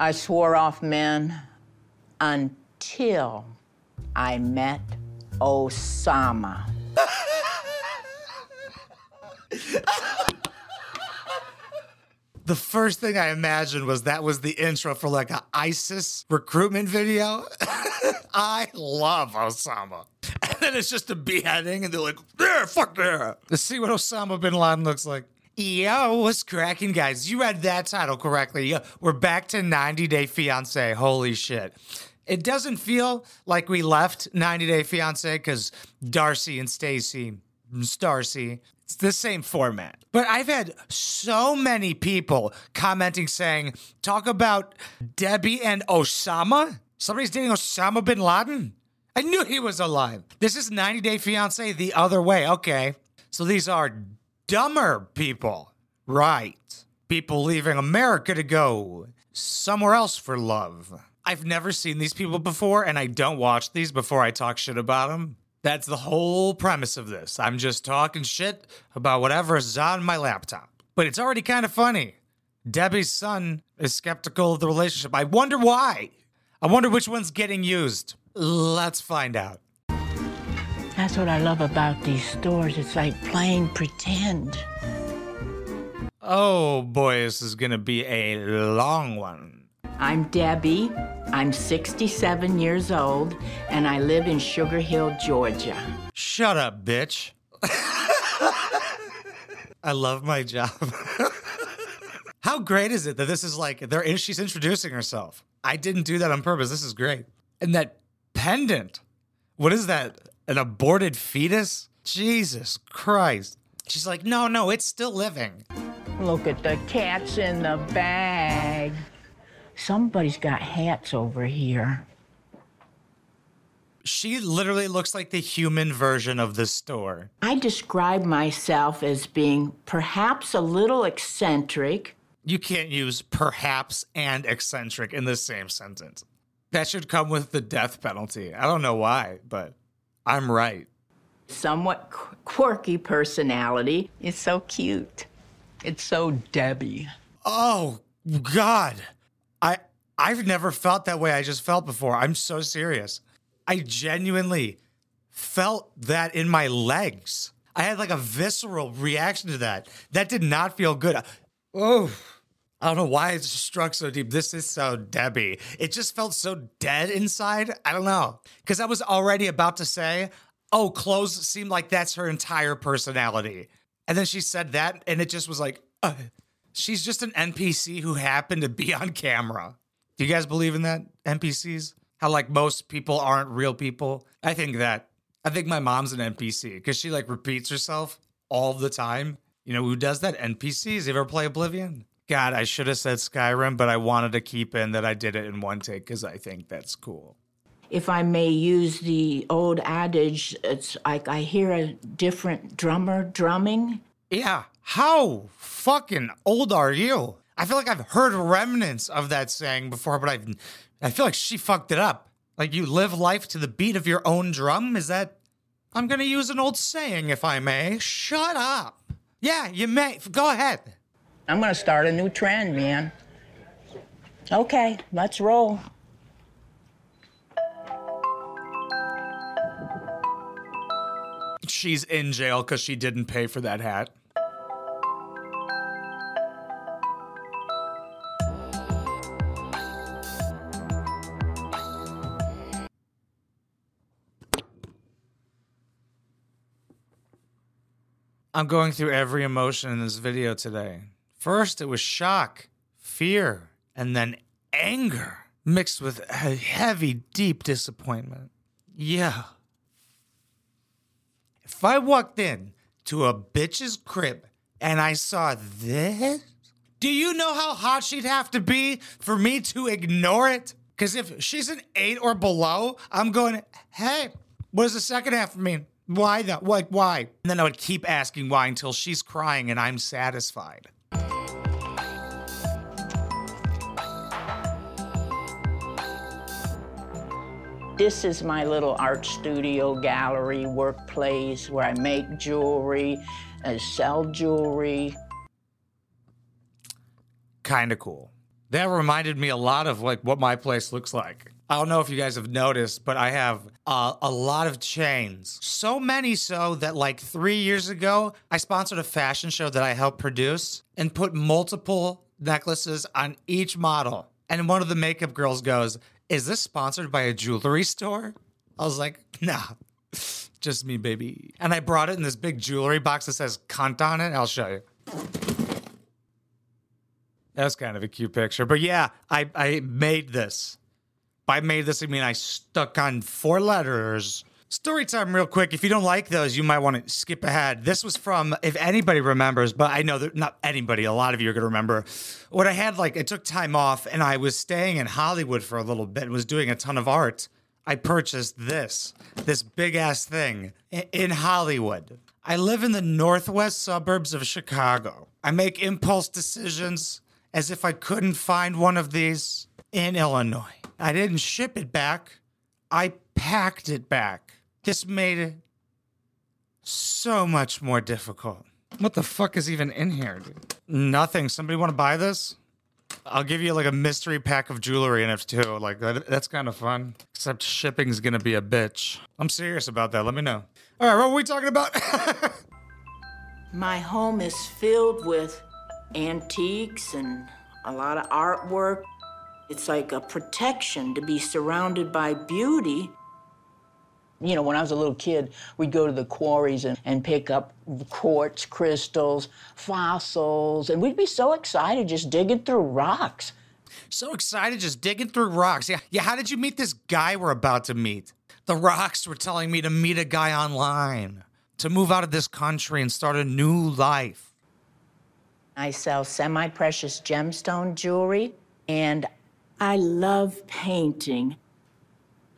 I swore off men until I met Oussama. The first thing I imagined was that was the intro for like an ISIS recruitment video. I love Oussama. And then it's just a beheading, and they're like, yeah, fuck yeah. Let's see what Osama bin Laden looks like. Yo, what's cracking, guys? You read that title correctly. We're back to 90 Day Fiance. Holy shit. It doesn't feel like we left 90 Day Fiance because Darcy and Stacy, Starcy, it's the same format. But I've had so many people commenting saying, talk about Debbie and Oussama. Somebody's dating Osama bin Laden. I knew he was alive. This is 90 Day Fiance the other way. Okay. So these are dumber people. Right. People leaving America to go somewhere else for love. I've never seen these people before, and I don't watch these before I talk shit about them. That's the whole premise of this. I'm just talking shit about whatever is on my laptop. But it's already kind of funny. Debbie's son is skeptical of the relationship. I wonder why. I wonder which one's getting used. Let's find out. That's what I love about these stores. It's like playing pretend. Oh boy, this is gonna be a long one. I'm Debbie. I'm 67 years old, and I live in Sugar Hill, Georgia. Shut up, bitch. I love my job. How great is it that this is like they're she's introducing herself? I didn't do that on purpose. This is great. And that pendant. What is that? An aborted fetus? Jesus Christ. She's like, no, no, it's still living. Look at the cats in the bag. Somebody's got hats over here. She literally looks like the human version of the store. I describe myself as being perhaps a little eccentric. You can't use perhaps and eccentric in the same sentence. That should come with the death penalty. I don't know why, but I'm right. Somewhat qu- quirky personality. It's so cute. It's so Debbie. Oh, God. I I've never felt that way I just felt before. I'm so serious. I genuinely felt that in my legs. I had like a visceral reaction to that. That did not feel good. Oh, I don't know why it struck so deep. This is so Debbie. It just felt so dead inside. I don't know. Because I was already about to say, oh, clothes seem like that's her entire personality. And then she said that, and it just was like, uh, she's just an NPC who happened to be on camera. Do you guys believe in that? NPCs? How like most people aren't real people? I think that. I think my mom's an NPC because she like repeats herself all the time. You know who does that? NPCs. You ever play Oblivion? God, I should have said Skyrim, but I wanted to keep in that I did it in one take because I think that's cool. If I may use the old adage, it's like I hear a different drummer drumming. Yeah. How fucking old are you? I feel like I've heard remnants of that saying before, but I've I feel like she fucked it up. Like you live life to the beat of your own drum? Is that I'm gonna use an old saying if I may. Shut up. Yeah, you may. Go ahead. I'm gonna start a new trend, man. Okay, let's roll. She's in jail because she didn't pay for that hat. I'm going through every emotion in this video today. First, it was shock, fear, and then anger mixed with a heavy, deep disappointment. Yeah. If I walked in to a bitch's crib and I saw this, do you know how hot she'd have to be for me to ignore it? Because if she's an eight or below, I'm going, hey, what does the second half mean? Why that? Like, why? And then I would keep asking why until she's crying and I'm satisfied. This is my little art studio gallery workplace where I make jewelry, and sell jewelry. Kind of cool. That reminded me a lot of like what my place looks like. I don't know if you guys have noticed, but I have uh, a lot of chains. So many so that like three years ago, I sponsored a fashion show that I helped produce and put multiple necklaces on each model. And one of the makeup girls goes, Is this sponsored by a jewelry store? I was like, Nah, just me, baby. And I brought it in this big jewelry box that says cunt on it. I'll show you. That's kind of a cute picture. But yeah, I, I made this. By made this, I mean I stuck on four letters. Story time, real quick. If you don't like those, you might want to skip ahead. This was from, if anybody remembers, but I know that not anybody, a lot of you are going to remember. What I had, like, I took time off and I was staying in Hollywood for a little bit and was doing a ton of art. I purchased this, this big ass thing in Hollywood. I live in the northwest suburbs of Chicago. I make impulse decisions as if I couldn't find one of these in Illinois. I didn't ship it back, I packed it back. This made it so much more difficult. What the fuck is even in here, dude? Nothing. Somebody want to buy this? I'll give you like a mystery pack of jewelry in it too. Like that, that's kind of fun. Except shipping's gonna be a bitch. I'm serious about that. Let me know. All right, what were we talking about? My home is filled with antiques and a lot of artwork. It's like a protection to be surrounded by beauty. You know, when I was a little kid, we'd go to the quarries and, and pick up quartz crystals, fossils, and we'd be so excited just digging through rocks. So excited just digging through rocks. Yeah, yeah, how did you meet this guy we're about to meet? The rocks were telling me to meet a guy online, to move out of this country and start a new life. I sell semi precious gemstone jewelry, and I love painting.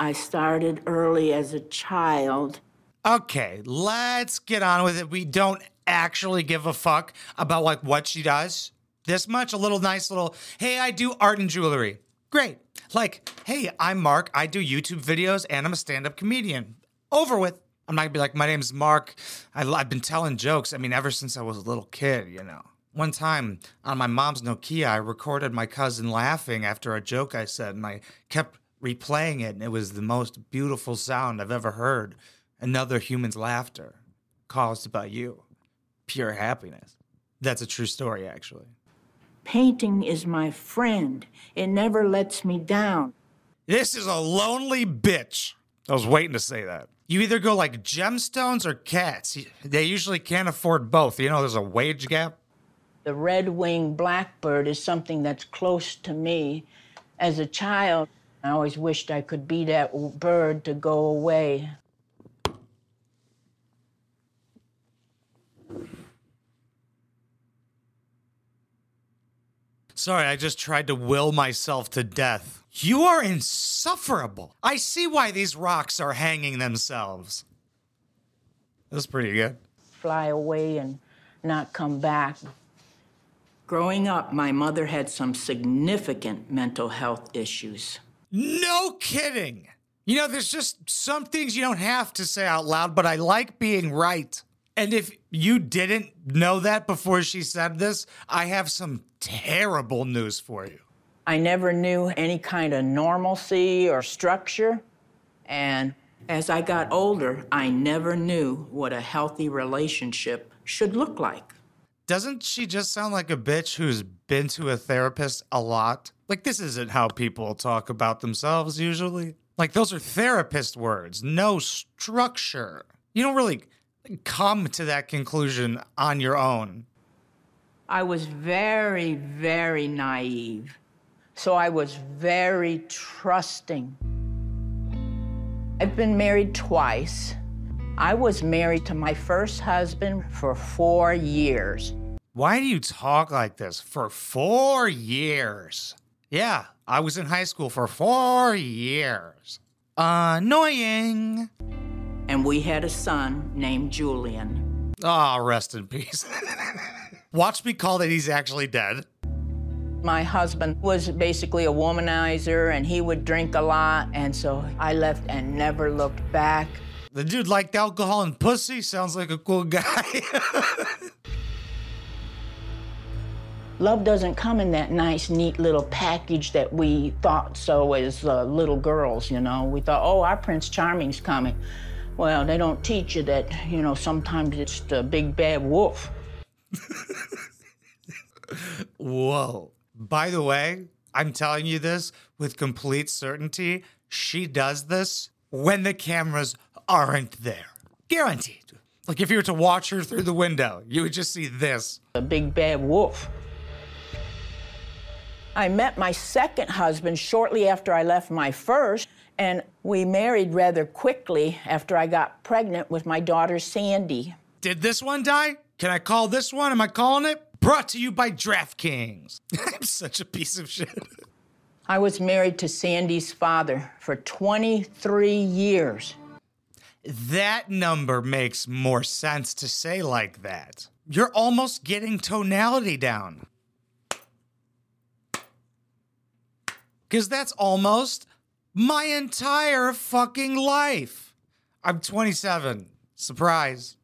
I started early as a child. Okay, let's get on with it. We don't actually give a fuck about like what she does. This much, a little nice little, hey, I do art and jewelry. Great. Like, hey, I'm Mark. I do YouTube videos and I'm a stand up comedian. Over with. I'm not gonna be like, my name's Mark. I, have been telling jokes. I mean, ever since I was a little kid, you know. One time on my mom's Nokia, I recorded my cousin laughing after a joke I said, and I kept replaying it, and it was the most beautiful sound I've ever heard. Another human's laughter caused by you. Pure happiness. That's a true story, actually. Painting is my friend. It never lets me down. This is a lonely bitch. I was waiting to say that. You either go like gemstones or cats. They usually can't afford both. You know, there's a wage gap. The red-winged blackbird is something that's close to me. As a child, I always wished I could be that bird to go away. Sorry, I just tried to will myself to death. You are insufferable. I see why these rocks are hanging themselves. That's pretty good. Fly away and not come back. Growing up, my mother had some significant mental health issues. No kidding. You know, there's just some things you don't have to say out loud, but I like being right. And if you didn't know that before she said this, I have some terrible news for you. I never knew any kind of normalcy or structure. And as I got older, I never knew what a healthy relationship should look like doesn't she just sound like a bitch who's been to a therapist a lot? Like, this isn't how people talk about themselves usually. Like, those are therapist words, no structure. You don't really come to that conclusion on your own. I was very, very naive. So I was very trusting. I've been married twice. I was married to my first husband for four years. Why do you talk like this? For four years. Yeah, I was in high school for four years. Annoying. And we had a son named Julian. Ah, oh, rest in peace. Watch me call that he's actually dead. My husband was basically a womanizer and he would drink a lot, and so I left and never looked back. The dude liked alcohol and pussy. Sounds like a cool guy. Love doesn't come in that nice, neat little package that we thought so as uh, little girls, you know. We thought, oh, our Prince Charming's coming. Well, they don't teach you that, you know, sometimes it's the big bad wolf. Whoa. By the way, I'm telling you this with complete certainty. She does this when the cameras aren't there. Guaranteed. Like if you were to watch her through the window, you would just see this. A big bad wolf. I met my second husband shortly after I left my first, and we married rather quickly after I got pregnant with my daughter Sandy. Did this one die? Can I call this one? Am I calling it? Brought to you by DraftKings. I'm such a piece of shit. I was married to Sandy's father for 23 years. That number makes more sense to say like that. You're almost getting tonality down. Because that's almost my entire fucking life. I'm 27. Surprise.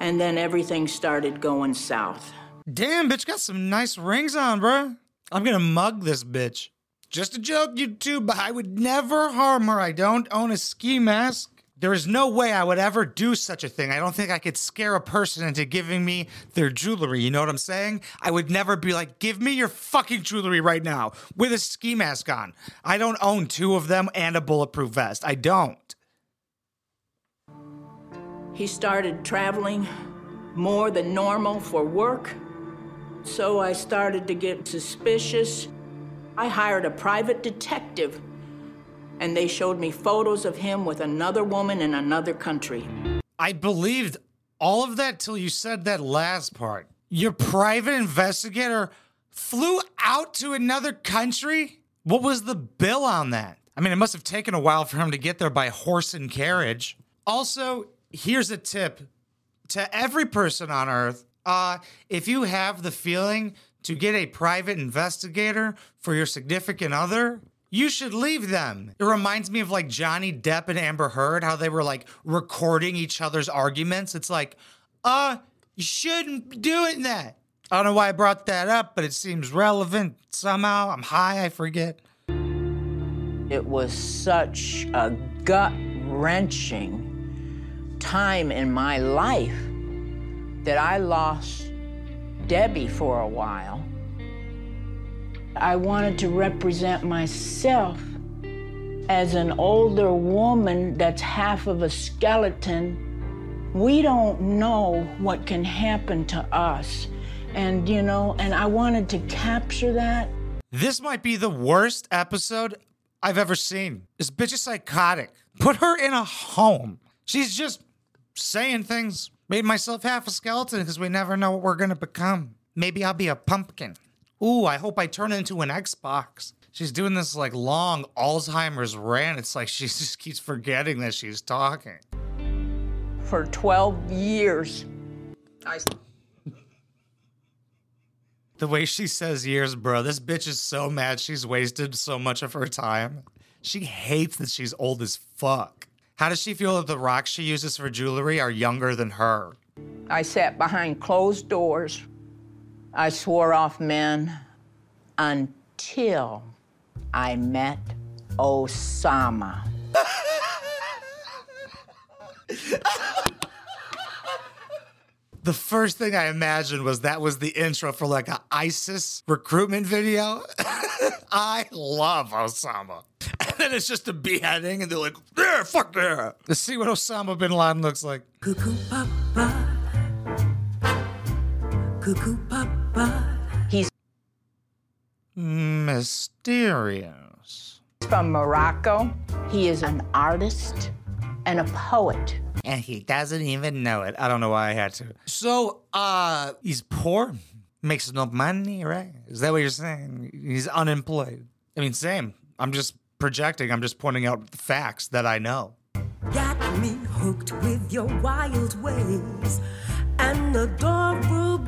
And then everything started going south. Damn, bitch, got some nice rings on, bro. I'm gonna mug this bitch. Just a joke, you two, but I would never harm her. I don't own a ski mask. There is no way I would ever do such a thing. I don't think I could scare a person into giving me their jewelry. You know what I'm saying? I would never be like, give me your fucking jewelry right now with a ski mask on. I don't own two of them and a bulletproof vest. I don't. He started traveling more than normal for work, so I started to get suspicious. I hired a private detective and they showed me photos of him with another woman in another country. I believed all of that till you said that last part. Your private investigator flew out to another country? What was the bill on that? I mean, it must have taken a while for him to get there by horse and carriage. Also, here's a tip to every person on earth. Uh, if you have the feeling to get a private investigator for your significant other, you should leave them. It reminds me of like Johnny Depp and Amber Heard, how they were like recording each other's arguments. It's like, uh, you shouldn't be doing that. I don't know why I brought that up, but it seems relevant somehow. I'm high, I forget. It was such a gut wrenching time in my life that I lost Debbie for a while. I wanted to represent myself as an older woman that's half of a skeleton. We don't know what can happen to us. And, you know, and I wanted to capture that. This might be the worst episode I've ever seen. This bitch is psychotic. Put her in a home. She's just saying things. Made myself half a skeleton because we never know what we're gonna become. Maybe I'll be a pumpkin. Ooh, I hope I turn into an Xbox. She's doing this like long Alzheimer's rant. It's like she just keeps forgetting that she's talking. For 12 years, I. The way she says years, bro, this bitch is so mad she's wasted so much of her time. She hates that she's old as fuck. How does she feel that the rocks she uses for jewelry are younger than her? I sat behind closed doors. I swore off men until I met Oussama. The first thing I imagined was that was the intro for like a ISIS recruitment video. I love Oussama. And then it's just a beheading, and they're like, yeah, fuck there. Let's see what Osama bin Laden looks like. Cuckoo Papa. Cuckoo Papa. He's Mysterious. from Morocco. He is an artist and a poet. And he doesn't even know it. I don't know why I had to. So, uh, he's poor, makes no money, right? Is that what you're saying? He's unemployed. I mean, same. I'm just projecting, I'm just pointing out the facts that I know. Got me hooked with your wild ways and adorable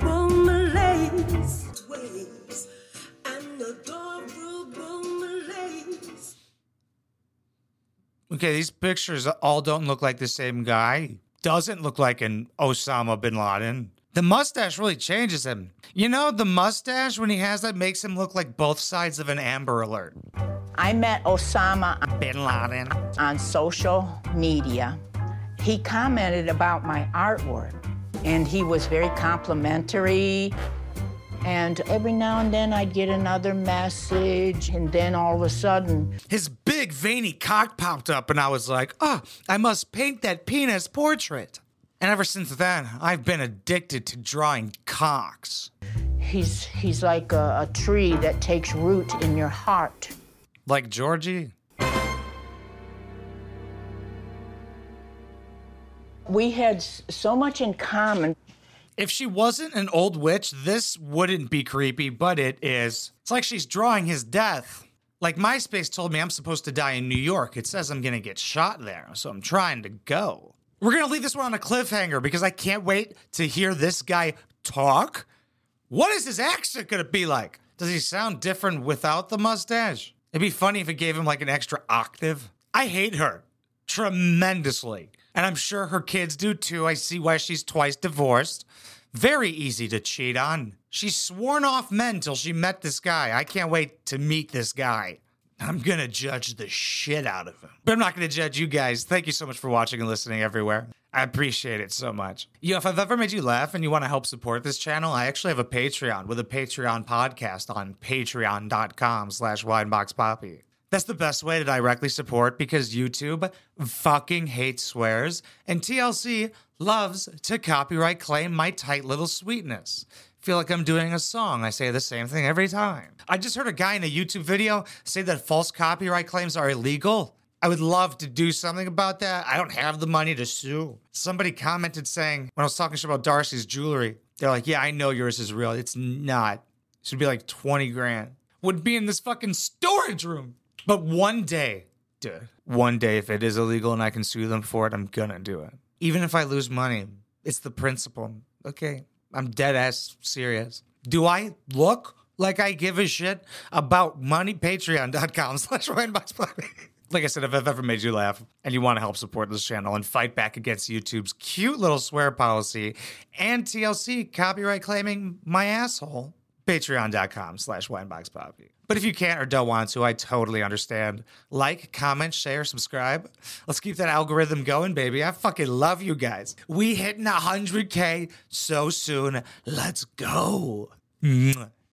malaise. Ways and adorable malaise. Okay, these pictures all don't look like the same guy. Doesn't look like an Osama bin Laden. The mustache really changes him. You know, the mustache, when he has that, makes him look like both sides of an Amber Alert. I met Osama Bin Laden. on social media. He commented about my artwork, and he was very complimentary. And every now and then I'd get another message, and then all of a sudden, His big veiny cock popped up, and I was like, oh, I must paint that penis portrait. And ever since then, I've been addicted to drawing cocks. he's he's like a, a tree that takes root in your heart. Like Georgie. We had so much in common. If she wasn't an old witch, this wouldn't be creepy, but it is. It's like she's drawing his death. Like MySpace told me I'm supposed to die in New York. It says I'm gonna get shot there, so I'm trying to go. We're gonna leave this one on a cliffhanger because I can't wait to hear this guy talk. What is his accent gonna be like? Does he sound different without the mustache? It'd be funny if it gave him like an extra octave. I hate her tremendously. And I'm sure her kids do too. I see why she's twice divorced. Very easy to cheat on. She's sworn off men till she met this guy. I can't wait to meet this guy. I'm gonna judge the shit out of him. But I'm not gonna judge you guys. Thank you so much for watching and listening everywhere. I appreciate it so much. Yo, if I've ever made you laugh and you want to help support this channel, I actually have a Patreon with a Patreon podcast on patreon.com slash wineboxpapi. That's the best way to directly support because YouTube fucking hates swears and TLC loves to copyright claim my tight little sweetness. Feel like I'm doing a song. I say the same thing every time. I just heard a guy in a YouTube video say that false copyright claims are illegal. I would love to do something about that. I don't have the money to sue. Somebody commented saying, when I was talking about Darcy's jewelry, they're like, yeah, I know yours is real. It's not. It should be like 20 grand. Would be in this fucking storage room. But one day, dude, one day, if it is illegal and I can sue them for it, I'm gonna do it. Even if I lose money, it's the principle. Okay, I'm dead ass serious. Do I look like I give a shit about money? Patreon.com slash Wineboxplanet. Like I said, if I've ever made you laugh and you want to help support this channel and fight back against YouTube's cute little swear policy and TLC copyright claiming my asshole, patreon.com slash wineboxpapi. But if you can't or don't want to, I totally understand. Like, comment, share, subscribe. Let's keep that algorithm going, baby. I fucking love you guys. We hitting 100K so soon. Let's go.